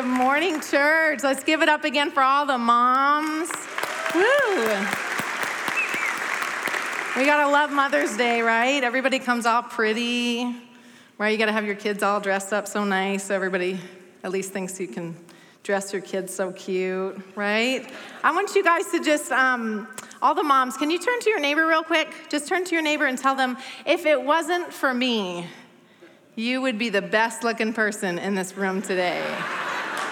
Good morning, church. Let's give it up again for all the moms. Woo! We gotta love Mother's Day, right? Everybody comes all pretty, right? You gotta have your kids all dressed up so nice everybody at least thinks you can dress your kids so cute, right? I want you guys to just, um, all the moms, can you turn to your neighbor real quick? Just turn to your neighbor and tell them, if it wasn't for me, you would be the best looking person in this room today.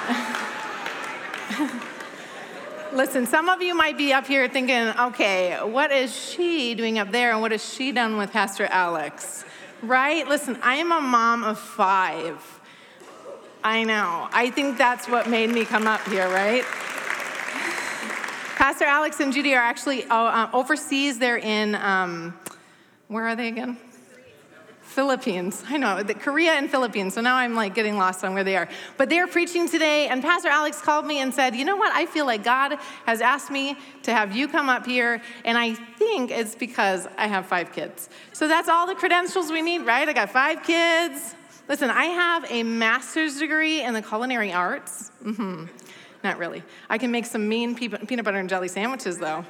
Listen, some of you might be up here thinking, okay, what is she doing up there and what has she done with Pastor Alex? Right? Listen, I am a mom of five. I know. I think that's what made me come up here, right? Pastor Alex and Judy are actually uh, overseas. They're in, um, where are they again? Philippines. I know, the Korea and Philippines. So now I'm like getting lost on where they are. But they're preaching today, and Pastor Alex called me and said, You know what? I feel like God has asked me to have you come up here, and I think it's because I have five kids. So that's all the credentials we need, right? I got five kids. Listen, I have a master's degree in the culinary arts. Mm-hmm. Not really. I can make some mean peanut butter and jelly sandwiches, though.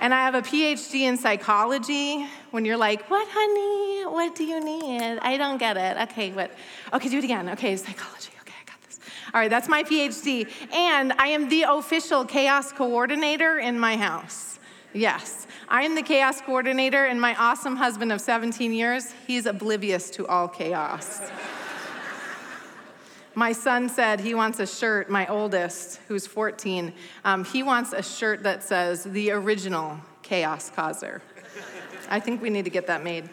And I have a PhD in psychology. When you're like, what, honey? What do you need? I don't get it. Okay, what? Okay, do it again. Okay, psychology. Okay, I got this. All right, that's my PhD. And I am the official chaos coordinator in my house. Yes, I am the chaos coordinator, and my awesome husband of 17 years, he's oblivious to all chaos. My son said he wants a shirt, my oldest, who's 14, um, he wants a shirt that says, the original chaos causer. I think we need to get that made.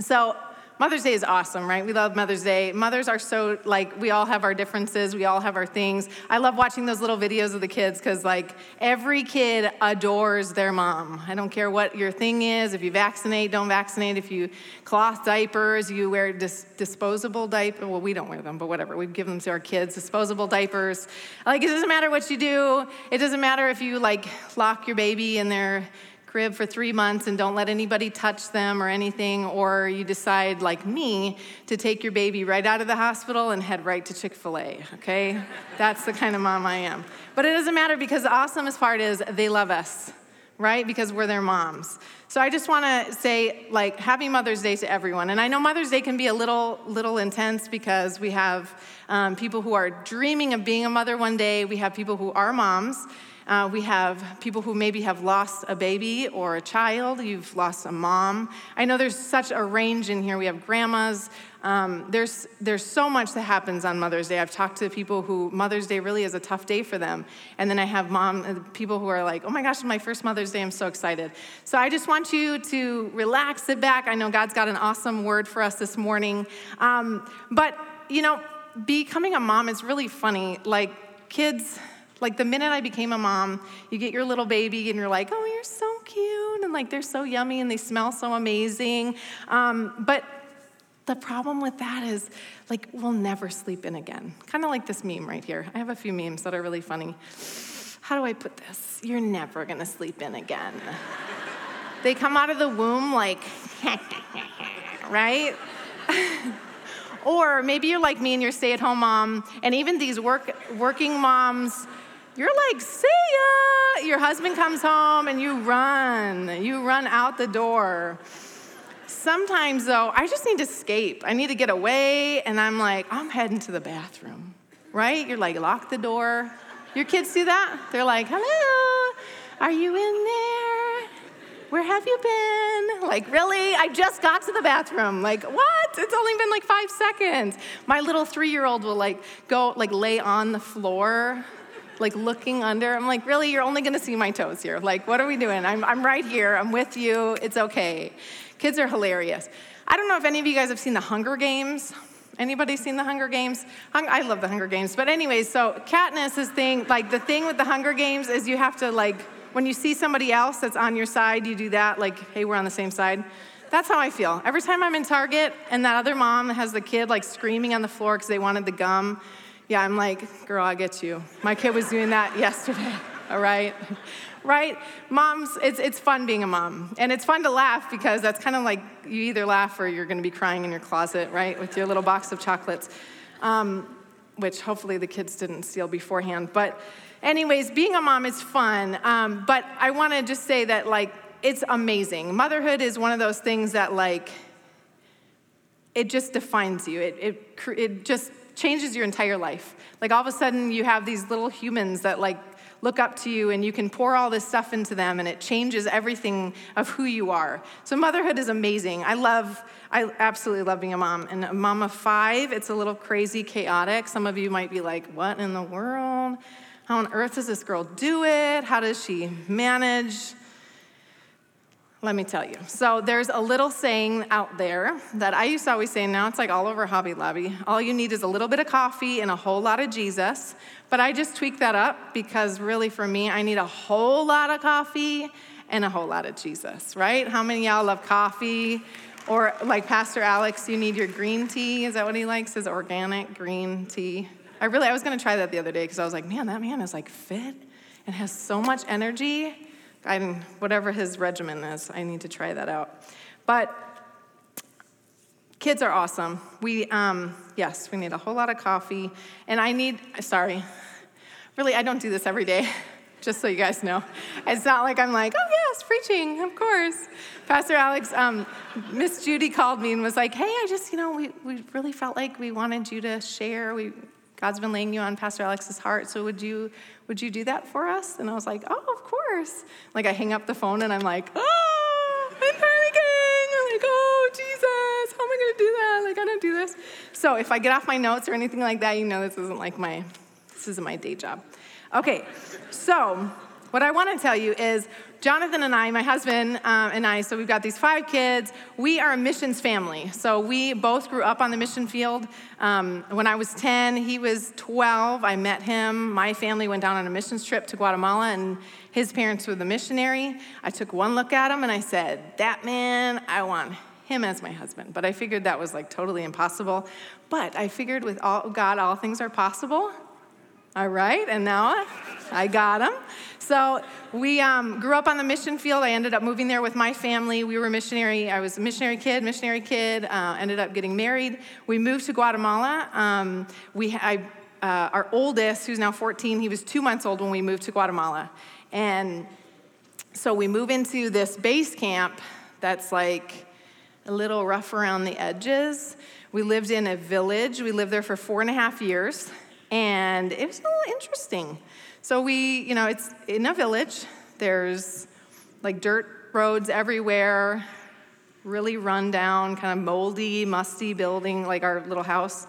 So, Mother's Day is awesome, right? We love Mother's Day. Mothers are so, like, we all have our differences, we all have our things. I love watching those little videos of the kids because, like, every kid adores their mom. I don't care what your thing is, if you vaccinate, don't vaccinate, if you cloth diapers, you wear dis- disposable diapers. Well, we don't wear them, but whatever. We give them to our kids, disposable diapers. Like, it doesn't matter what you do, it doesn't matter if you, like, lock your baby in their crib for three months and don't let anybody touch them or anything, or you decide, like me, to take your baby right out of the hospital and head right to Chick fil A, okay? That's the kind of mom I am. But it doesn't matter because the awesomest part is they love us, right? Because we're their moms. So I just want to say, like, happy Mother's Day to everyone. And I know Mother's Day can be a little, little intense because we have um, people who are dreaming of being a mother one day. We have people who are moms. Uh, we have people who maybe have lost a baby or a child. You've lost a mom. I know there's such a range in here. We have grandmas. Um, there's, there's so much that happens on Mother's Day. I've talked to people who Mother's Day really is a tough day for them. And then I have mom, uh, people who are like, oh my gosh, my first Mother's Day. I'm so excited. So I just want you to relax, sit back. I know God's got an awesome word for us this morning. Um, but, you know, becoming a mom is really funny. Like, kids, like the minute I became a mom, you get your little baby and you're like, oh, you're so cute. And like they're so yummy and they smell so amazing. Um, but the problem with that is like we'll never sleep in again. Kind of like this meme right here. I have a few memes that are really funny. How do I put this? You're never gonna sleep in again. they come out of the womb like, right? or maybe you're like me and you're stay at home mom, and even these work, working moms, you're like, see ya. Your husband comes home and you run. You run out the door. Sometimes, though, I just need to escape. I need to get away, and I'm like, I'm heading to the bathroom, right? You're like, lock the door. Your kids do that? They're like, hello, are you in there? Where have you been? Like, really? I just got to the bathroom. Like, what? It's only been like five seconds. My little three year old will like go, like, lay on the floor like looking under. I'm like, really? You're only gonna see my toes here. Like, what are we doing? I'm, I'm right here. I'm with you. It's okay. Kids are hilarious. I don't know if any of you guys have seen the Hunger Games. Anybody seen the Hunger Games? I love the Hunger Games. But anyways, so Katniss is thing, like the thing with the Hunger Games is you have to like, when you see somebody else that's on your side, you do that, like, hey, we're on the same side. That's how I feel. Every time I'm in Target and that other mom has the kid like screaming on the floor because they wanted the gum, yeah, I'm like, girl, I get you. My kid was doing that yesterday, all right? Right? Moms, it's, it's fun being a mom. And it's fun to laugh because that's kind of like you either laugh or you're going to be crying in your closet, right, with your little box of chocolates. Um, which hopefully the kids didn't steal beforehand. But, anyways, being a mom is fun. Um, but I want to just say that, like, it's amazing. Motherhood is one of those things that, like, it just defines you. It, it, it just changes your entire life. Like, all of a sudden, you have these little humans that, like, look up to you and you can pour all this stuff into them and it changes everything of who you are. So motherhood is amazing. I love I absolutely love being a mom. And a mom of 5, it's a little crazy chaotic. Some of you might be like, "What in the world? How on earth does this girl do it? How does she manage?" Let me tell you. So, there's a little saying out there that I used to always say, now it's like all over Hobby Lobby. All you need is a little bit of coffee and a whole lot of Jesus. But I just tweaked that up because really for me, I need a whole lot of coffee and a whole lot of Jesus, right? How many y'all love coffee? Or like Pastor Alex, you need your green tea. Is that what he likes? His organic green tea. I really, I was gonna try that the other day because I was like, man, that man is like fit and has so much energy. I whatever his regimen is, I need to try that out. But kids are awesome. We, um, yes, we need a whole lot of coffee. And I need, sorry, really, I don't do this every day, just so you guys know. It's not like I'm like, oh, yes, preaching, of course. Pastor Alex, um, Miss Judy called me and was like, hey, I just, you know, we, we really felt like we wanted you to share. We, God's been laying you on Pastor Alex's heart, so would you, would you do that for us? And I was like, oh, of course. Like, I hang up the phone and I'm like, oh, I'm panicking. I'm like, oh, Jesus, how am I going to do that? Like, I don't do this. So if I get off my notes or anything like that, you know this isn't like my, this isn't my day job. Okay, so what I want to tell you is Jonathan and I, my husband um, and I, so we've got these five kids. We are a missions family. So we both grew up on the mission field. Um, when I was 10, he was 12. I met him. My family went down on a missions trip to Guatemala, and his parents were the missionary. I took one look at him and I said, That man, I want him as my husband. But I figured that was like totally impossible. But I figured with all, God, all things are possible. All right, and now I got him. So we um, grew up on the mission field. I ended up moving there with my family. We were missionary. I was a missionary kid, missionary kid. Uh, ended up getting married. We moved to Guatemala. Um, we, I, uh, our oldest, who's now 14, he was two months old when we moved to Guatemala, and so we move into this base camp that's like a little rough around the edges. We lived in a village. We lived there for four and a half years, and it was a little interesting. So we, you know, it's in a village. There's like dirt roads everywhere, really run down, kind of moldy, musty building, like our little house.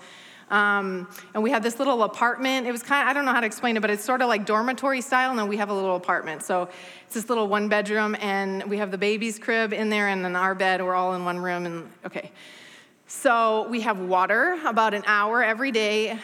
Um, and we had this little apartment. It was kind of, I don't know how to explain it, but it's sort of like dormitory style, and then we have a little apartment. So it's this little one bedroom, and we have the baby's crib in there, and then our bed, we're all in one room. And okay. So we have water about an hour every day,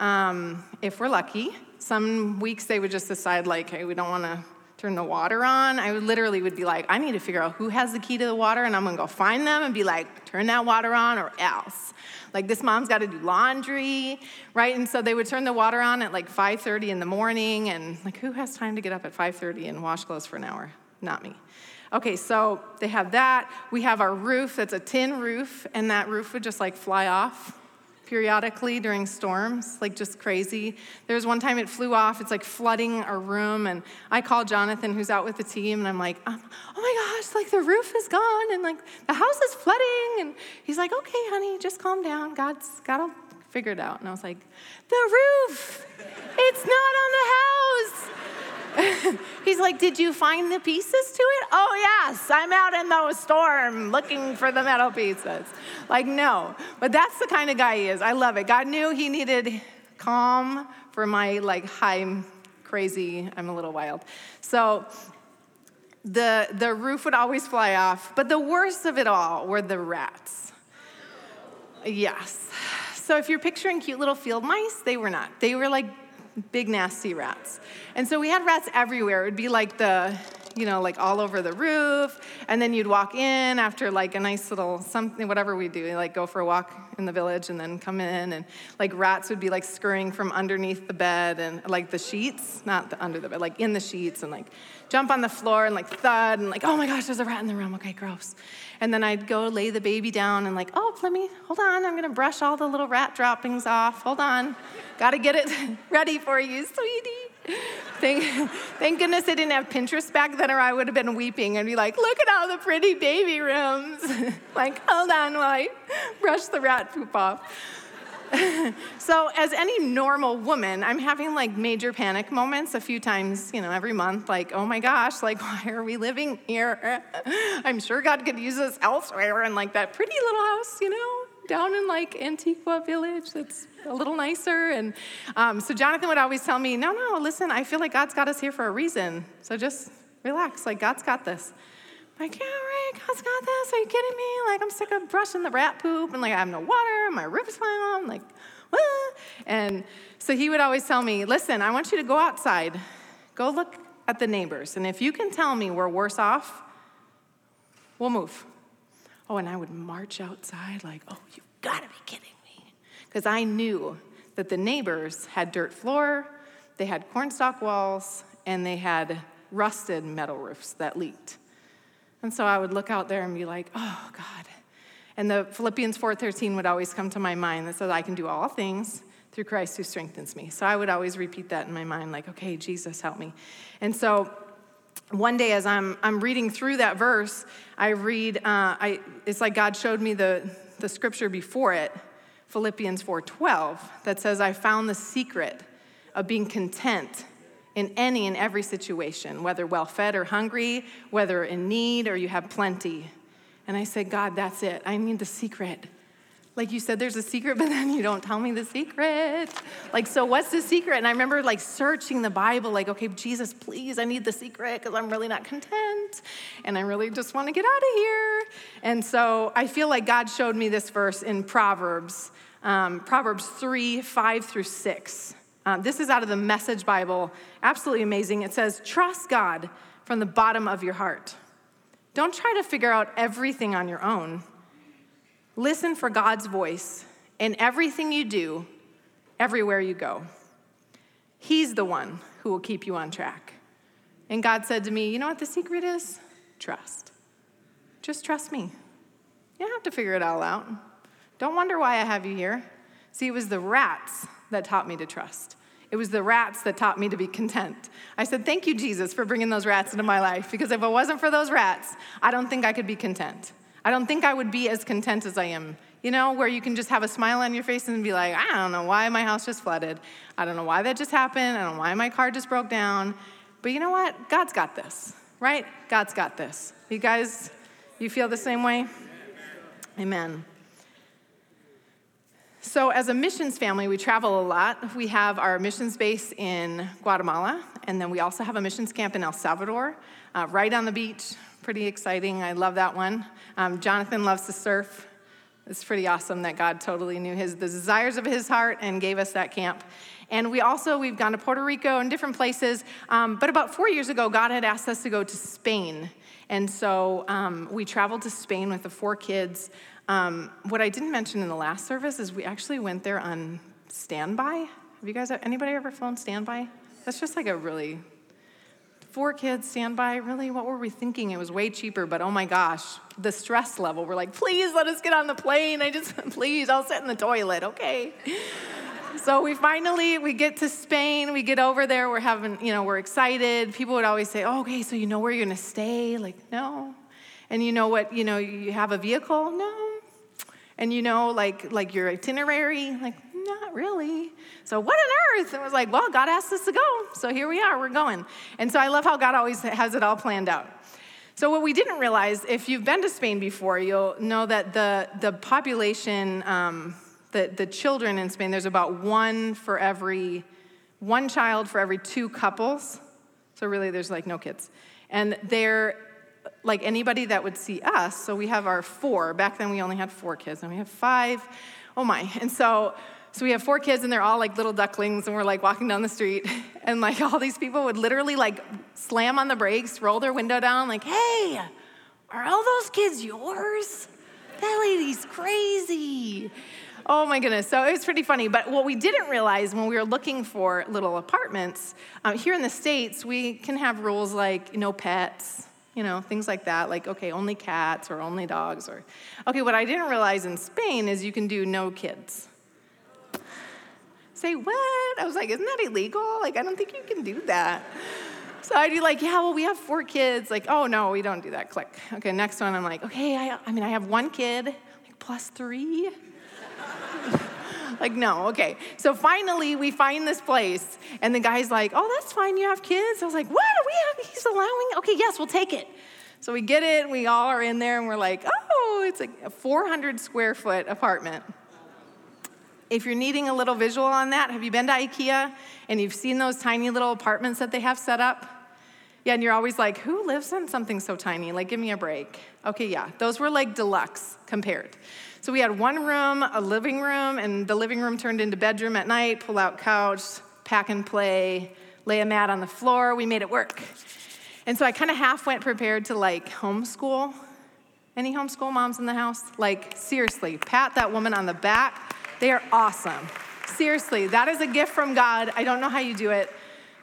um, if we're lucky. Some weeks they would just decide, like, hey, we don't want to turn the water on. I would literally would be like, I need to figure out who has the key to the water, and I'm gonna go find them and be like, turn that water on or else. Like this mom's got to do laundry, right? And so they would turn the water on at like 5:30 in the morning, and like who has time to get up at 5:30 and wash clothes for an hour? Not me. Okay, so they have that. We have our roof that's a tin roof, and that roof would just like fly off periodically during storms, like just crazy. There was one time it flew off, it's like flooding our room, and I called Jonathan, who's out with the team, and I'm like, um, oh my gosh, like the roof is gone, and like the house is flooding. And he's like, okay, honey, just calm down. God's got to figure it out. And I was like, the roof, it's not on the house. He's like, Did you find the pieces to it? Oh, yes, I'm out in the storm looking for the metal pieces. Like, no. But that's the kind of guy he is. I love it. God knew he needed calm for my, like, high, crazy, I'm a little wild. So, the, the roof would always fly off. But the worst of it all were the rats. Yes. So if you're picturing cute little field mice, they were not. They were like big nasty rats. And so we had rats everywhere. It would be like the, you know, like all over the roof. And then you'd walk in after like a nice little something, whatever we do, like go for a walk in the village and then come in. And like rats would be like scurrying from underneath the bed and like the sheets, not the, under the bed, like in the sheets and like jump on the floor and like thud and like, oh my gosh, there's a rat in the room. Okay, gross. And then I'd go lay the baby down and like, oh, let me, hold on, I'm gonna brush all the little rat droppings off. Hold on. Gotta get it ready for you, sweetie. Thank, thank goodness I didn't have Pinterest back then, or I would have been weeping and be like, look at all the pretty baby rooms. like, hold on while I brush the rat poop off. so, as any normal woman, I'm having like major panic moments a few times, you know, every month. Like, oh my gosh, like, why are we living here? I'm sure God could use us elsewhere in like that pretty little house, you know, down in like Antigua Village that's a little nicer. And um, so, Jonathan would always tell me, no, no, listen, I feel like God's got us here for a reason. So, just relax, like, God's got this. I'm Like, yeah, right, God's got this. Are you kidding me? Like, I'm sick of brushing the rat poop, and like, I have no water, my roof's falling on. Like, ah. And so he would always tell me, listen, I want you to go outside, go look at the neighbors, and if you can tell me we're worse off, we'll move. Oh, and I would march outside, like, oh, you've got to be kidding me. Because I knew that the neighbors had dirt floor, they had cornstalk walls, and they had rusted metal roofs that leaked. And so I would look out there and be like, oh, God. And the Philippians 4.13 would always come to my mind that says, I can do all things through Christ who strengthens me. So I would always repeat that in my mind, like, okay, Jesus, help me. And so one day as I'm, I'm reading through that verse, I read, uh, I, it's like God showed me the, the scripture before it, Philippians 4.12, that says, I found the secret of being content in any and every situation, whether well fed or hungry, whether in need or you have plenty. And I said, God, that's it. I need the secret. Like you said, there's a secret, but then you don't tell me the secret. Like, so what's the secret? And I remember like searching the Bible, like, okay, Jesus, please, I need the secret because I'm really not content and I really just want to get out of here. And so I feel like God showed me this verse in Proverbs, um, Proverbs 3 5 through 6. Um, this is out of the Message Bible. Absolutely amazing. It says, Trust God from the bottom of your heart. Don't try to figure out everything on your own. Listen for God's voice in everything you do, everywhere you go. He's the one who will keep you on track. And God said to me, You know what the secret is? Trust. Just trust me. You don't have to figure it all out. Don't wonder why I have you here. See, it was the rats that taught me to trust. It was the rats that taught me to be content. I said, Thank you, Jesus, for bringing those rats into my life, because if it wasn't for those rats, I don't think I could be content. I don't think I would be as content as I am. You know, where you can just have a smile on your face and be like, I don't know why my house just flooded. I don't know why that just happened. I don't know why my car just broke down. But you know what? God's got this, right? God's got this. You guys, you feel the same way? Amen. So, as a missions family, we travel a lot. We have our missions base in Guatemala, and then we also have a missions camp in El Salvador, uh, right on the beach. Pretty exciting. I love that one. Um, Jonathan loves to surf. It's pretty awesome that God totally knew his the desires of his heart and gave us that camp. And we also we've gone to Puerto Rico and different places. Um, but about four years ago, God had asked us to go to Spain, and so um, we traveled to Spain with the four kids. Um, what I didn't mention in the last service is we actually went there on standby. Have you guys, anybody ever flown standby? That's just like a really, four kids standby, really? What were we thinking? It was way cheaper, but oh my gosh, the stress level. We're like, please let us get on the plane. I just, please, I'll sit in the toilet, okay? so we finally we get to spain we get over there we're having you know we're excited people would always say oh, okay so you know where you're going to stay like no and you know what you know you have a vehicle no and you know, like, like your itinerary, like, not really. So what on earth? And it was like, well, God asked us to go. So here we are, we're going. And so I love how God always has it all planned out. So what we didn't realize, if you've been to Spain before, you'll know that the, the population, um, the, the children in Spain, there's about one for every, one child for every two couples. So really, there's like no kids. And they're like anybody that would see us. So we have our four. Back then we only had four kids, and we have five. Oh my. And so so we have four kids and they're all like little ducklings and we're like walking down the street and like all these people would literally like slam on the brakes, roll their window down, like, hey, are all those kids yours? That lady's crazy. Oh my goodness. So it was pretty funny. But what we didn't realize when we were looking for little apartments, um, here in the States, we can have rules like no pets, you know, things like that. Like, okay, only cats or only dogs. Or, okay, what I didn't realize in Spain is you can do no kids. Say, what? I was like, isn't that illegal? Like, I don't think you can do that. So I'd be like, yeah, well, we have four kids. Like, oh, no, we don't do that. Click. Okay, next one, I'm like, okay, I, I mean, I have one kid, like, plus three. like, no, okay. So finally, we find this place, and the guy's like, oh, that's fine, you have kids. I was like, what? We have, he's allowing? Okay, yes, we'll take it. So we get it, and we all are in there, and we're like, oh, it's a 400 square foot apartment. If you're needing a little visual on that, have you been to IKEA and you've seen those tiny little apartments that they have set up? Yeah, and you're always like, who lives in something so tiny? Like, give me a break. Okay, yeah, those were like deluxe compared. So we had one room, a living room, and the living room turned into bedroom at night, pull out couch, pack and play, lay a mat on the floor. We made it work. And so I kind of half went prepared to like homeschool. Any homeschool moms in the house? Like, seriously, pat that woman on the back they are awesome. Seriously, that is a gift from God. I don't know how you do it.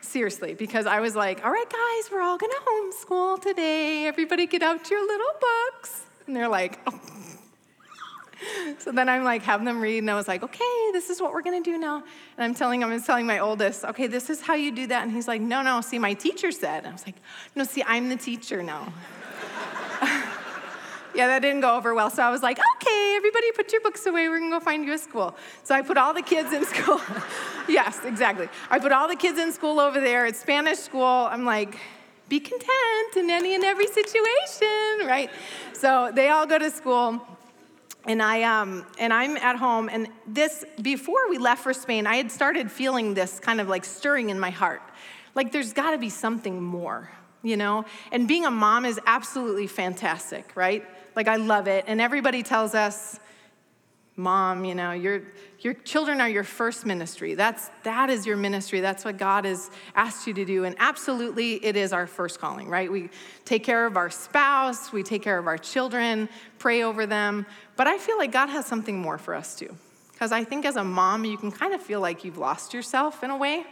Seriously, because I was like, all right, guys, we're all gonna homeschool today. Everybody get out your little books. And they're like, oh. So then I'm like, have them read, and I was like, okay, this is what we're gonna do now. And I'm telling I'm telling my oldest, okay, this is how you do that. And he's like, no, no, see, my teacher said. And I was like, no, see, I'm the teacher now. yeah, that didn't go over well. So I was like, okay, everybody put your books away. We're going to go find you a school. So I put all the kids in school. yes, exactly. I put all the kids in school over there. It's Spanish school. I'm like, be content in any and every situation, right? So they all go to school. And I um, and I'm at home, and this before we left for Spain, I had started feeling this kind of like stirring in my heart, like there's got to be something more, you know. And being a mom is absolutely fantastic, right? Like, I love it. And everybody tells us, Mom, you know, your, your children are your first ministry. That's, that is your ministry. That's what God has asked you to do. And absolutely, it is our first calling, right? We take care of our spouse, we take care of our children, pray over them. But I feel like God has something more for us too. Because I think as a mom, you can kind of feel like you've lost yourself in a way.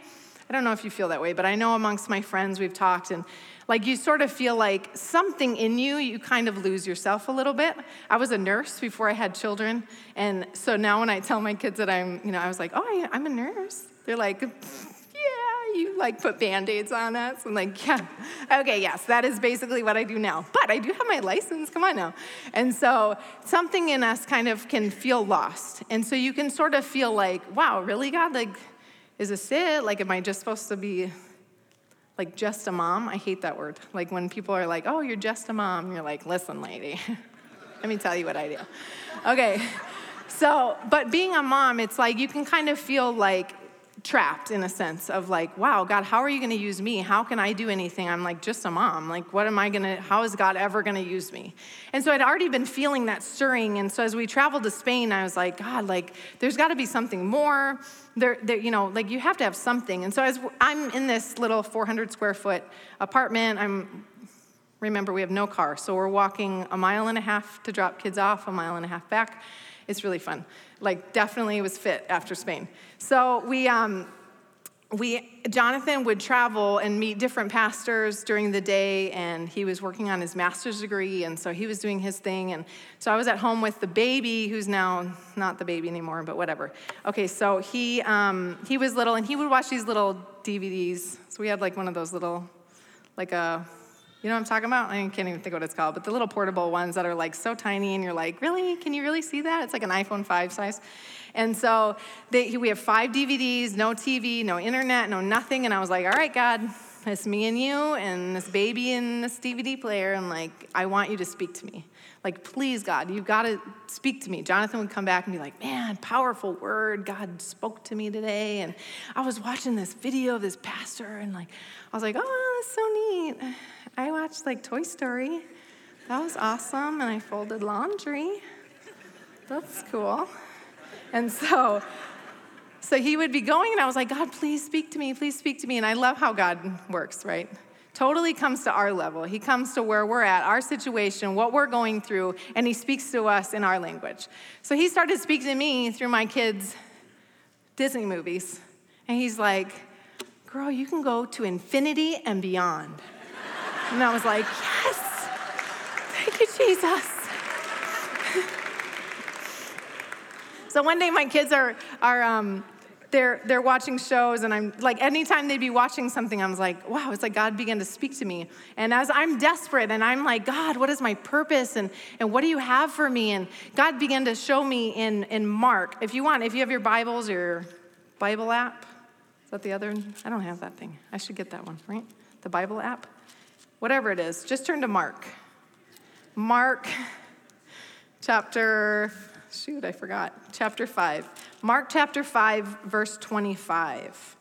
I don't know if you feel that way, but I know amongst my friends we've talked, and like you sort of feel like something in you, you kind of lose yourself a little bit. I was a nurse before I had children. And so now when I tell my kids that I'm, you know, I was like, oh, I'm a nurse. They're like, yeah, you like put band aids on us. I'm like, yeah. Okay, yes, that is basically what I do now. But I do have my license, come on now. And so something in us kind of can feel lost. And so you can sort of feel like, wow, really, God? Like, is this it? Like, am I just supposed to be like just a mom. I hate that word. Like when people are like, oh, you're just a mom, you're like, listen, lady, let me tell you what I do. Okay, so, but being a mom, it's like you can kind of feel like trapped in a sense of like, wow, God, how are you going to use me? How can I do anything? I'm like just a mom. Like, what am I going to, how is God ever going to use me? And so I'd already been feeling that stirring. And so as we traveled to Spain, I was like, God, like, there's got to be something more. There, there, you know, like you have to have something. And so as I'm in this little 400 square foot apartment, I'm, remember, we have no car. So we're walking a mile and a half to drop kids off, a mile and a half back. It's really fun. Like, definitely was fit after Spain. So we, um, we, Jonathan would travel and meet different pastors during the day, and he was working on his master's degree, and so he was doing his thing. And so I was at home with the baby, who's now not the baby anymore, but whatever. Okay, so he um, he was little, and he would watch these little DVDs. So we had like one of those little, like a you know what I'm talking about? I can't even think what it's called, but the little portable ones that are like so tiny, and you're like, really? Can you really see that? It's like an iPhone 5 size. And so they, we have five DVDs, no TV, no internet, no nothing. And I was like, all right, God, it's me and you, and this baby and this DVD player, and like, I want you to speak to me. Like, please, God, you've got to speak to me. Jonathan would come back and be like, man, powerful word. God spoke to me today. And I was watching this video of this pastor, and like, I was like, oh, that's so neat. I watched like Toy Story. That was awesome. And I folded laundry. That's cool. And so So he would be going, and I was like, God, please speak to me, please speak to me. And I love how God works, right? Totally comes to our level. He comes to where we're at, our situation, what we're going through, and he speaks to us in our language. So he started speaking to me through my kids' Disney movies. And he's like, Girl, you can go to infinity and beyond. And I was like, Yes, thank you, Jesus. so one day my kids are, are um, they're, they're watching shows, and I'm like, anytime they'd be watching something, I was like, wow, it's like God began to speak to me. And as I'm desperate, and I'm like, God, what is my purpose? And, and what do you have for me? And God began to show me in, in Mark. If you want, if you have your Bibles or your Bible app, is that the other? I don't have that thing. I should get that one, right? The Bible app? Whatever it is, just turn to Mark. Mark chapter shoot, I forgot. Chapter 5. Mark chapter 5, verse 25.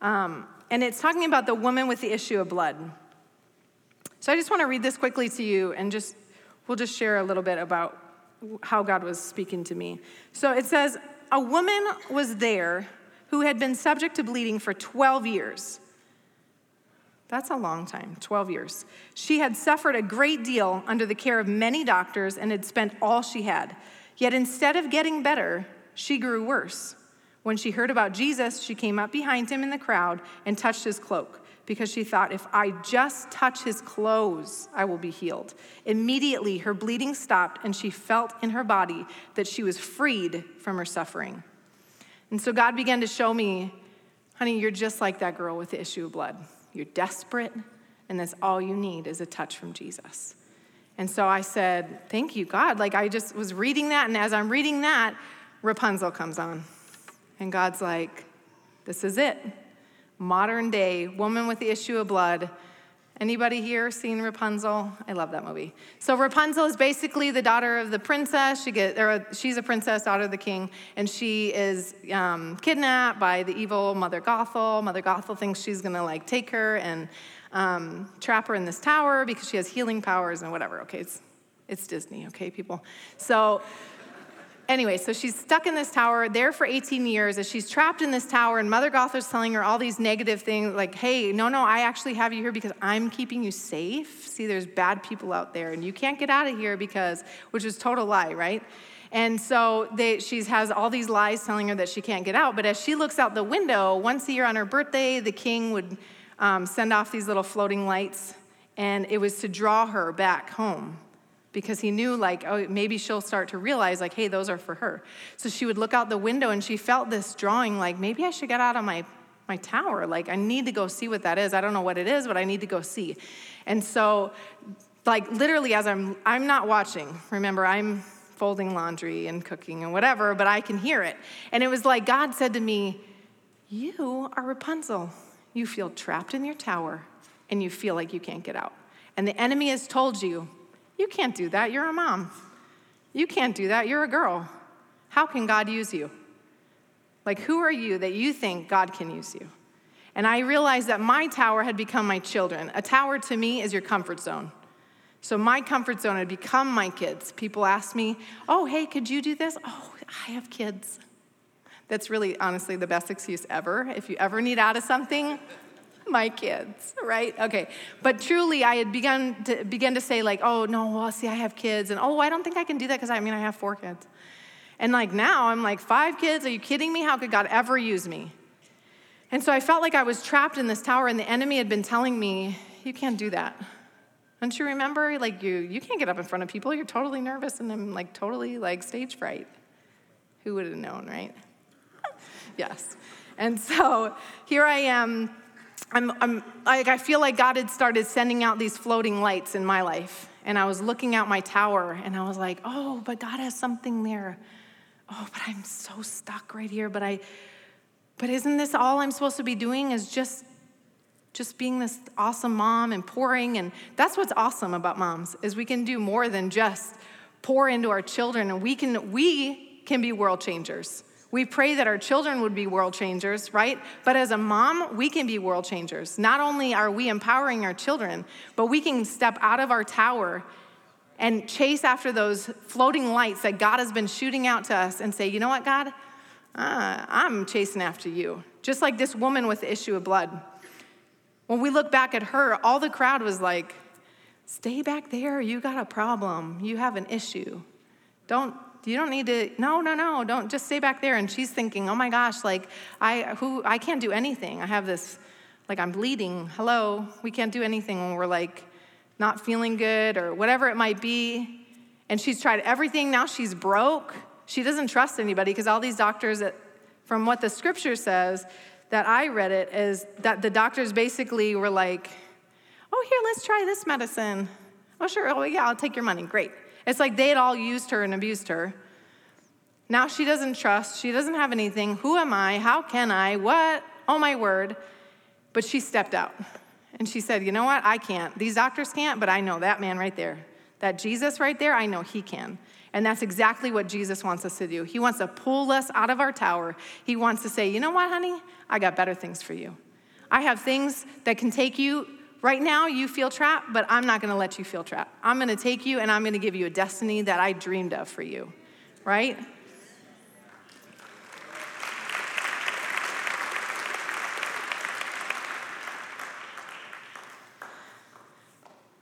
Um, and it's talking about the woman with the issue of blood. So I just want to read this quickly to you and just, we'll just share a little bit about how God was speaking to me. So it says, A woman was there who had been subject to bleeding for 12 years. That's a long time, 12 years. She had suffered a great deal under the care of many doctors and had spent all she had. Yet instead of getting better, she grew worse. When she heard about Jesus, she came up behind him in the crowd and touched his cloak because she thought, if I just touch his clothes, I will be healed. Immediately, her bleeding stopped, and she felt in her body that she was freed from her suffering. And so God began to show me, honey, you're just like that girl with the issue of blood. You're desperate, and that's all you need is a touch from Jesus. And so I said, Thank you, God. Like I just was reading that, and as I'm reading that, Rapunzel comes on. And God's like, This is it. Modern day woman with the issue of blood. Anybody here seen Rapunzel? I love that movie. So Rapunzel is basically the daughter of the princess. She get, or she's a princess, daughter of the king, and she is um, kidnapped by the evil Mother Gothel. Mother Gothel thinks she's gonna like take her and um, trap her in this tower because she has healing powers and whatever. Okay, it's, it's Disney, okay, people? So, anyway, so she's stuck in this tower there for 18 years as she's trapped in this tower, and Mother Gothel is telling her all these negative things like, hey, no, no, I actually have you here because I'm keeping you safe. See, there's bad people out there, and you can't get out of here because, which is total lie, right? And so they, she has all these lies telling her that she can't get out. But as she looks out the window, once a year on her birthday, the king would um, send off these little floating lights, and it was to draw her back home because he knew like oh maybe she'll start to realize like hey those are for her. So she would look out the window and she felt this drawing like maybe i should get out of my my tower. Like i need to go see what that is. I don't know what it is but i need to go see. And so like literally as i'm i'm not watching remember i'm folding laundry and cooking and whatever but i can hear it. And it was like god said to me you are rapunzel you feel trapped in your tower and you feel like you can't get out. And the enemy has told you, you can't do that. You're a mom. You can't do that. You're a girl. How can God use you? Like, who are you that you think God can use you? And I realized that my tower had become my children. A tower to me is your comfort zone. So my comfort zone had become my kids. People ask me, Oh, hey, could you do this? Oh, I have kids. That's really, honestly, the best excuse ever. If you ever need out of something, my kids, right? Okay. But truly, I had begun to begin to say, like, oh, no, well, see, I have kids. And oh, I don't think I can do that because I mean, I have four kids. And like now, I'm like, five kids? Are you kidding me? How could God ever use me? And so I felt like I was trapped in this tower, and the enemy had been telling me, you can't do that. Don't you remember? Like, you, you can't get up in front of people. You're totally nervous, and I'm like, totally like stage fright. Who would have known, right? Yes. And so here I am. I'm, I'm, like, I feel like God had started sending out these floating lights in my life. And I was looking out my tower and I was like, oh, but God has something there. Oh, but I'm so stuck right here. But I, but isn't this all I'm supposed to be doing is just, just being this awesome mom and pouring? And that's what's awesome about moms is we can do more than just pour into our children and we can, we can be world changers. We pray that our children would be world changers, right? But as a mom, we can be world changers. Not only are we empowering our children, but we can step out of our tower and chase after those floating lights that God has been shooting out to us and say, you know what, God? uh, I'm chasing after you. Just like this woman with the issue of blood. When we look back at her, all the crowd was like, Stay back there. You got a problem. You have an issue. Don't you don't need to no no no don't just stay back there. And she's thinking oh my gosh like i who i can't do anything. I have this like i'm bleeding. Hello? We can't do anything when we're like not feeling good or whatever it might be. And she's tried everything. Now she's broke. She doesn't trust anybody because all these doctors that from what the scripture says that i read it is that the doctors basically were like oh here let's try this medicine. Oh sure. Oh yeah i'll take your money. Great it's like they had all used her and abused her. Now she doesn't trust. She doesn't have anything. Who am I? How can I? What? Oh, my word. But she stepped out and she said, You know what? I can't. These doctors can't, but I know that man right there, that Jesus right there, I know he can. And that's exactly what Jesus wants us to do. He wants to pull us out of our tower. He wants to say, You know what, honey? I got better things for you. I have things that can take you Right now, you feel trapped, but I'm not going to let you feel trapped. I'm going to take you and I'm going to give you a destiny that I dreamed of for you, right?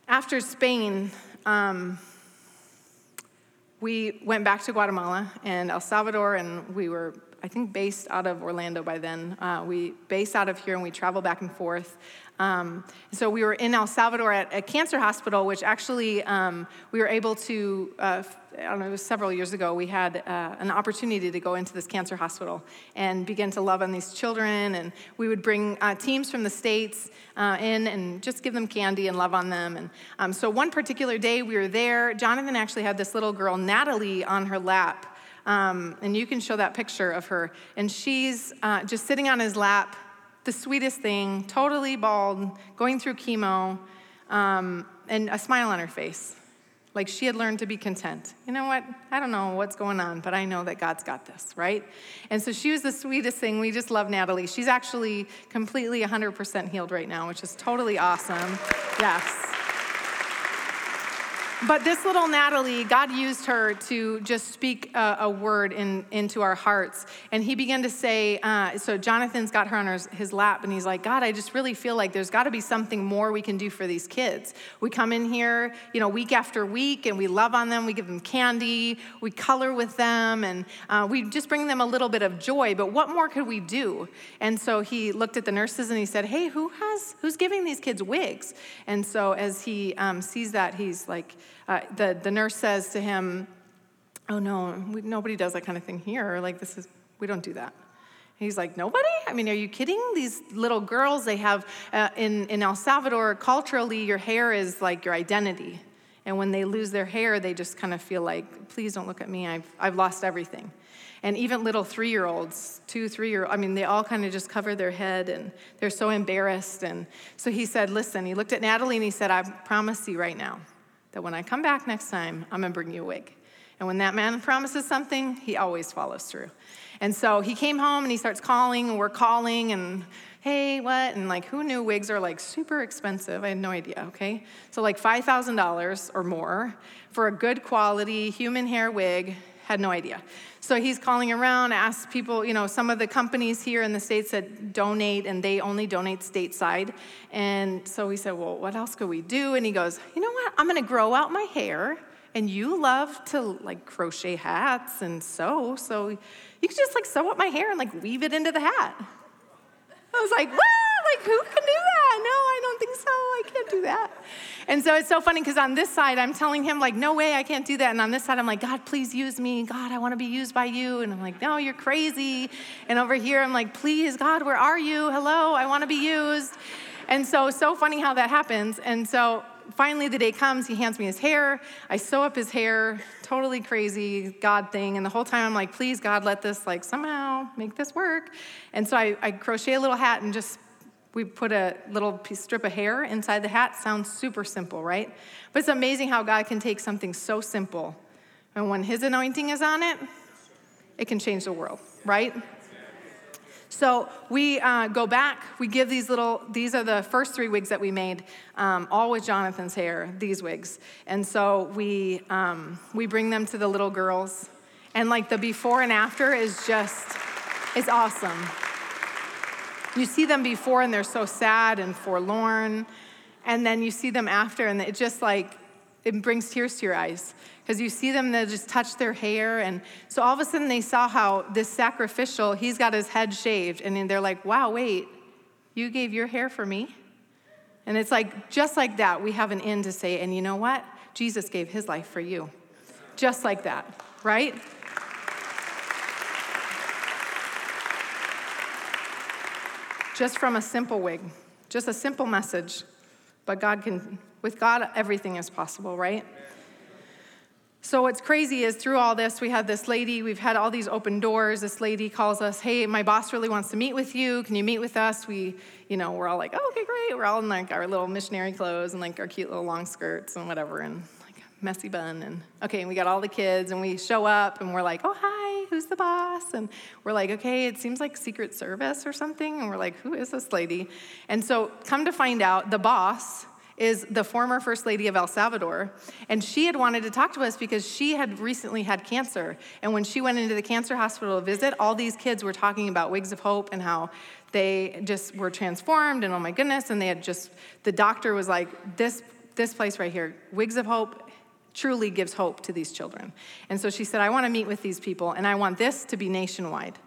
After Spain, um, we went back to Guatemala and El Salvador, and we were, I think, based out of Orlando by then. Uh, we based out of here, and we travel back and forth. Um, so we were in El Salvador at a cancer hospital, which actually um, we were able to, uh, I don't know, it was several years ago, we had uh, an opportunity to go into this cancer hospital and begin to love on these children. And we would bring uh, teams from the States uh, in and just give them candy and love on them. And um, so one particular day we were there, Jonathan actually had this little girl, Natalie, on her lap. Um, and you can show that picture of her. And she's uh, just sitting on his lap the sweetest thing, totally bald, going through chemo, um, and a smile on her face. Like she had learned to be content. You know what? I don't know what's going on, but I know that God's got this, right? And so she was the sweetest thing. We just love Natalie. She's actually completely 100% healed right now, which is totally awesome. Yes. But this little Natalie, God used her to just speak a, a word in, into our hearts. And he began to say, uh, so Jonathan's got her on his, his lap, and he's like, God, I just really feel like there's got to be something more we can do for these kids. We come in here, you know, week after week, and we love on them. We give them candy, we color with them, and uh, we just bring them a little bit of joy. But what more could we do? And so he looked at the nurses and he said, Hey, who has, who's giving these kids wigs? And so as he um, sees that, he's like, uh, the, the nurse says to him, Oh, no, we, nobody does that kind of thing here. Like, this is, we don't do that. He's like, Nobody? I mean, are you kidding? These little girls, they have, uh, in, in El Salvador, culturally, your hair is like your identity. And when they lose their hair, they just kind of feel like, Please don't look at me. I've, I've lost everything. And even little three year olds, two, three year I mean, they all kind of just cover their head and they're so embarrassed. And so he said, Listen, he looked at Natalie and he said, I promise you right now, that when I come back next time, I'm gonna bring you a wig. And when that man promises something, he always follows through. And so he came home and he starts calling, and we're calling, and hey, what? And like, who knew wigs are like super expensive? I had no idea, okay? So, like $5,000 or more for a good quality human hair wig, had no idea. So he's calling around, asked people, you know, some of the companies here in the States that donate, and they only donate stateside. And so we said, well, what else could we do? And he goes, you know what? I'm going to grow out my hair. And you love to like crochet hats and sew. So you could just like sew up my hair and like weave it into the hat. I was like, what? Like, who can do that? No, I don't think so. Can't do that. And so it's so funny because on this side, I'm telling him, like, no way, I can't do that. And on this side, I'm like, God, please use me. God, I want to be used by you. And I'm like, no, you're crazy. And over here, I'm like, please, God, where are you? Hello, I want to be used. And so, so funny how that happens. And so finally the day comes, he hands me his hair. I sew up his hair, totally crazy God thing. And the whole time I'm like, please, God, let this like somehow make this work. And so I, I crochet a little hat and just we put a little strip of hair inside the hat. Sounds super simple, right? But it's amazing how God can take something so simple, and when His anointing is on it, it can change the world, right? So we uh, go back, we give these little, these are the first three wigs that we made, um, all with Jonathan's hair, these wigs. And so we, um, we bring them to the little girls. And like the before and after is just is awesome. You see them before and they're so sad and forlorn, and then you see them after and it just like, it brings tears to your eyes because you see them, they just touch their hair. And so all of a sudden they saw how this sacrificial, he's got his head shaved, and they're like, wow, wait, you gave your hair for me? And it's like, just like that, we have an end to say, and you know what? Jesus gave his life for you. Just like that, right? Just from a simple wig, just a simple message. But God can, with God, everything is possible, right? So, what's crazy is through all this, we had this lady, we've had all these open doors. This lady calls us, Hey, my boss really wants to meet with you. Can you meet with us? We, you know, we're all like, oh, Okay, great. We're all in like our little missionary clothes and like our cute little long skirts and whatever, and like messy bun. And okay, and we got all the kids, and we show up and we're like, Oh, hi, who's the boss? And we're like, Okay, it seems like Secret Service or something. And we're like, Who is this lady? And so, come to find out, the boss is the former First Lady of El Salvador. And she had wanted to talk to us because she had recently had cancer. And when she went into the cancer hospital to visit, all these kids were talking about Wigs of Hope and how they just were transformed and oh my goodness. And they had just, the doctor was like, this, this place right here, Wigs of Hope truly gives hope to these children. And so she said, I want to meet with these people and I want this to be nationwide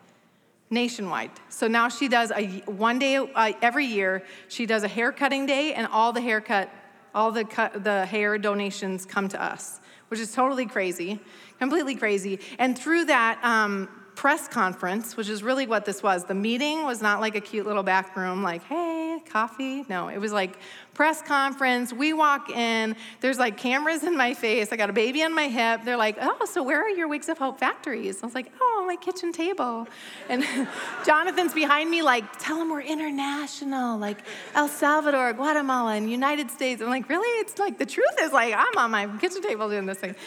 nationwide. So now she does a one day uh, every year. She does a hair cutting day, and all the haircut, all the cut, the hair donations come to us, which is totally crazy, completely crazy. And through that, um, press conference, which is really what this was. The meeting was not like a cute little back room, like, hey, coffee. No, it was like press conference. We walk in, there's like cameras in my face. I got a baby on my hip. They're like, oh, so where are your Wigs of Hope factories? I was like, oh, my kitchen table. And Jonathan's behind me, like, tell them we're international, like El Salvador, Guatemala, and United States. I'm like, really? It's like, the truth is like, I'm on my kitchen table doing this thing.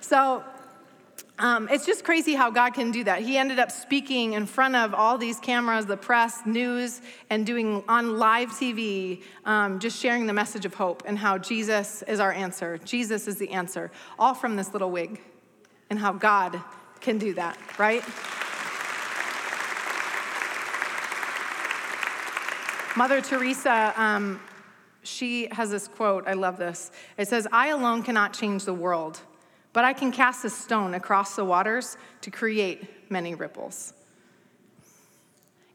So um, it's just crazy how God can do that. He ended up speaking in front of all these cameras, the press, news, and doing on live TV, um, just sharing the message of hope and how Jesus is our answer. Jesus is the answer, all from this little wig, and how God can do that, right? Mother Teresa, um, she has this quote. I love this. It says, I alone cannot change the world but I can cast a stone across the waters to create many ripples.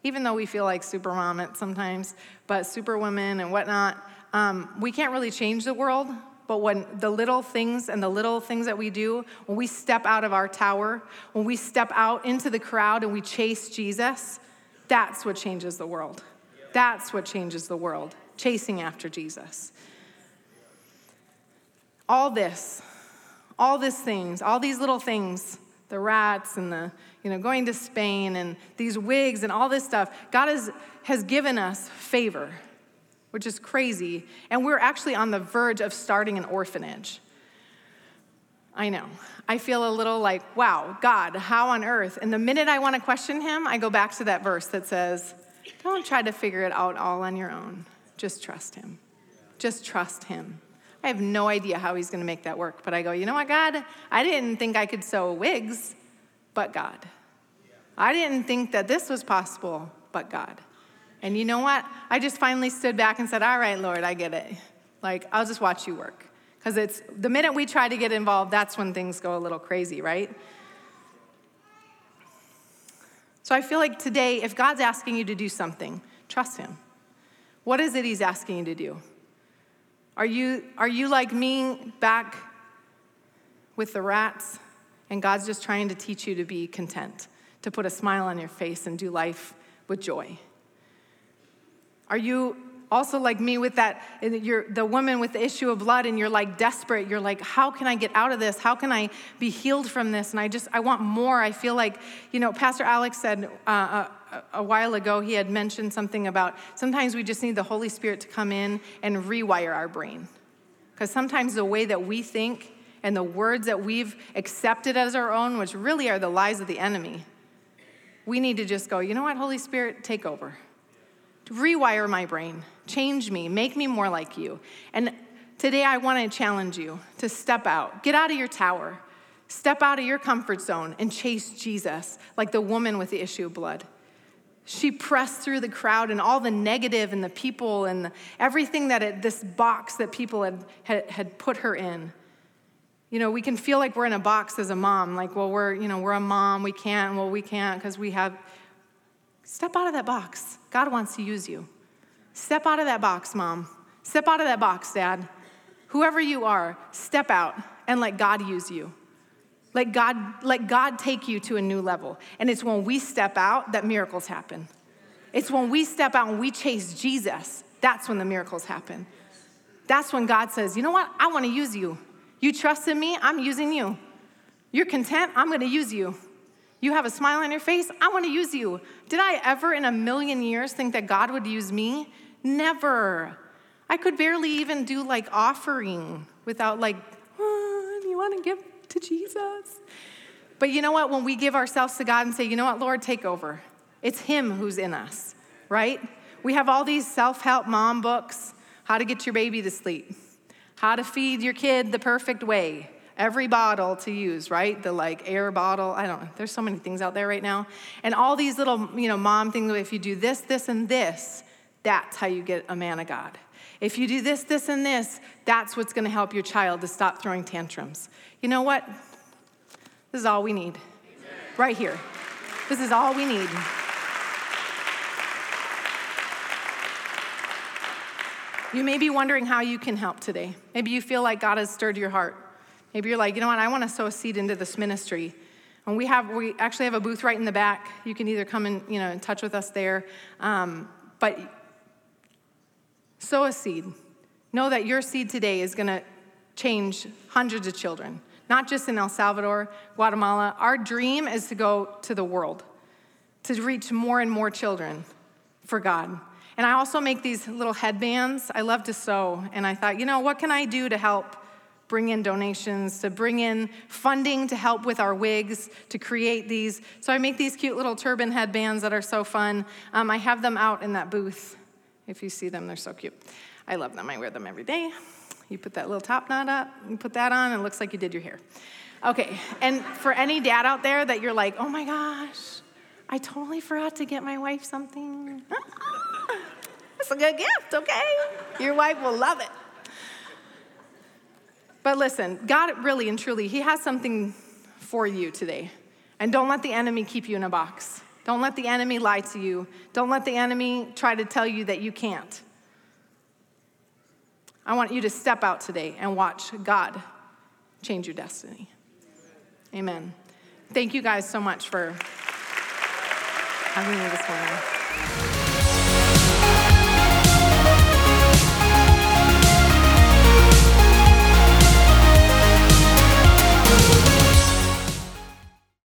Even though we feel like supermom sometimes, but superwomen and whatnot, um, we can't really change the world. But when the little things and the little things that we do, when we step out of our tower, when we step out into the crowd and we chase Jesus, that's what changes the world. That's what changes the world, chasing after Jesus. All this all these things, all these little things, the rats and the, you know, going to Spain and these wigs and all this stuff, God has, has given us favor, which is crazy. And we're actually on the verge of starting an orphanage. I know. I feel a little like, wow, God, how on earth? And the minute I want to question him, I go back to that verse that says, don't try to figure it out all on your own. Just trust him. Just trust him. I have no idea how he's going to make that work. But I go, you know what, God? I didn't think I could sew wigs, but God. I didn't think that this was possible, but God. And you know what? I just finally stood back and said, all right, Lord, I get it. Like, I'll just watch you work. Because it's the minute we try to get involved, that's when things go a little crazy, right? So I feel like today, if God's asking you to do something, trust Him. What is it He's asking you to do? Are you, are you like me back with the rats? And God's just trying to teach you to be content, to put a smile on your face and do life with joy. Are you also like me with that you're the woman with the issue of blood and you're like desperate you're like how can i get out of this how can i be healed from this and i just i want more i feel like you know pastor alex said uh, a, while ago he had mentioned something about sometimes we just need the holy spirit to come in and rewire our brain. Because sometimes the way that we think and the words that we've accepted as our own which really are the lies of the enemy we need to just go you know what holy spirit take over. Rewire my brain, change me, make me more like you. And today I want to challenge you to step out, get out of your tower, step out of your comfort zone, and chase Jesus like the woman with the issue of blood. She pressed through the crowd and all the negative and the people and the, everything that it, this box that people had, had, had put her in. You know, we can feel like we're in a box as a mom, like, well, we're, you know, we're a mom, we can't, well, we can't because we have. Step out of that box. God wants to use you. Step out of that box, mom. Step out of that box, dad. Whoever you are, step out and let God use you. Let God, let God take you to a new level. And it's when we step out that miracles happen. It's when we step out and we chase Jesus, that's when the miracles happen. That's when God says, you know what? I want to use you. You trust in me, I'm using you. You're content, I'm gonna use you. You have a smile on your face, I wanna use you. Did I ever in a million years think that God would use me? Never. I could barely even do like offering without like, oh, you wanna give to Jesus? But you know what? When we give ourselves to God and say, you know what, Lord, take over, it's Him who's in us, right? We have all these self help mom books, how to get your baby to sleep how to feed your kid the perfect way, every bottle to use, right? The like air bottle, I don't know. There's so many things out there right now. And all these little, you know, mom things, if you do this, this, and this, that's how you get a man of God. If you do this, this, and this, that's what's gonna help your child to stop throwing tantrums. You know what? This is all we need. Right here. This is all we need. You may be wondering how you can help today. Maybe you feel like God has stirred your heart. Maybe you're like, you know what, I want to sow a seed into this ministry. And we have, we actually have a booth right in the back. You can either come and, you know, in touch with us there. Um, but sow a seed. Know that your seed today is going to change hundreds of children, not just in El Salvador, Guatemala. Our dream is to go to the world, to reach more and more children for God. And I also make these little headbands. I love to sew. And I thought, you know, what can I do to help bring in donations, to bring in funding to help with our wigs, to create these? So I make these cute little turban headbands that are so fun. Um, I have them out in that booth. If you see them, they're so cute. I love them. I wear them every day. You put that little top knot up, you put that on, and it looks like you did your hair. Okay, and for any dad out there that you're like, oh my gosh, I totally forgot to get my wife something. It's a good gift, okay? Your wife will love it. But listen, God really and truly, He has something for you today. And don't let the enemy keep you in a box. Don't let the enemy lie to you. Don't let the enemy try to tell you that you can't. I want you to step out today and watch God change your destiny. Amen. Thank you guys so much for having me this morning.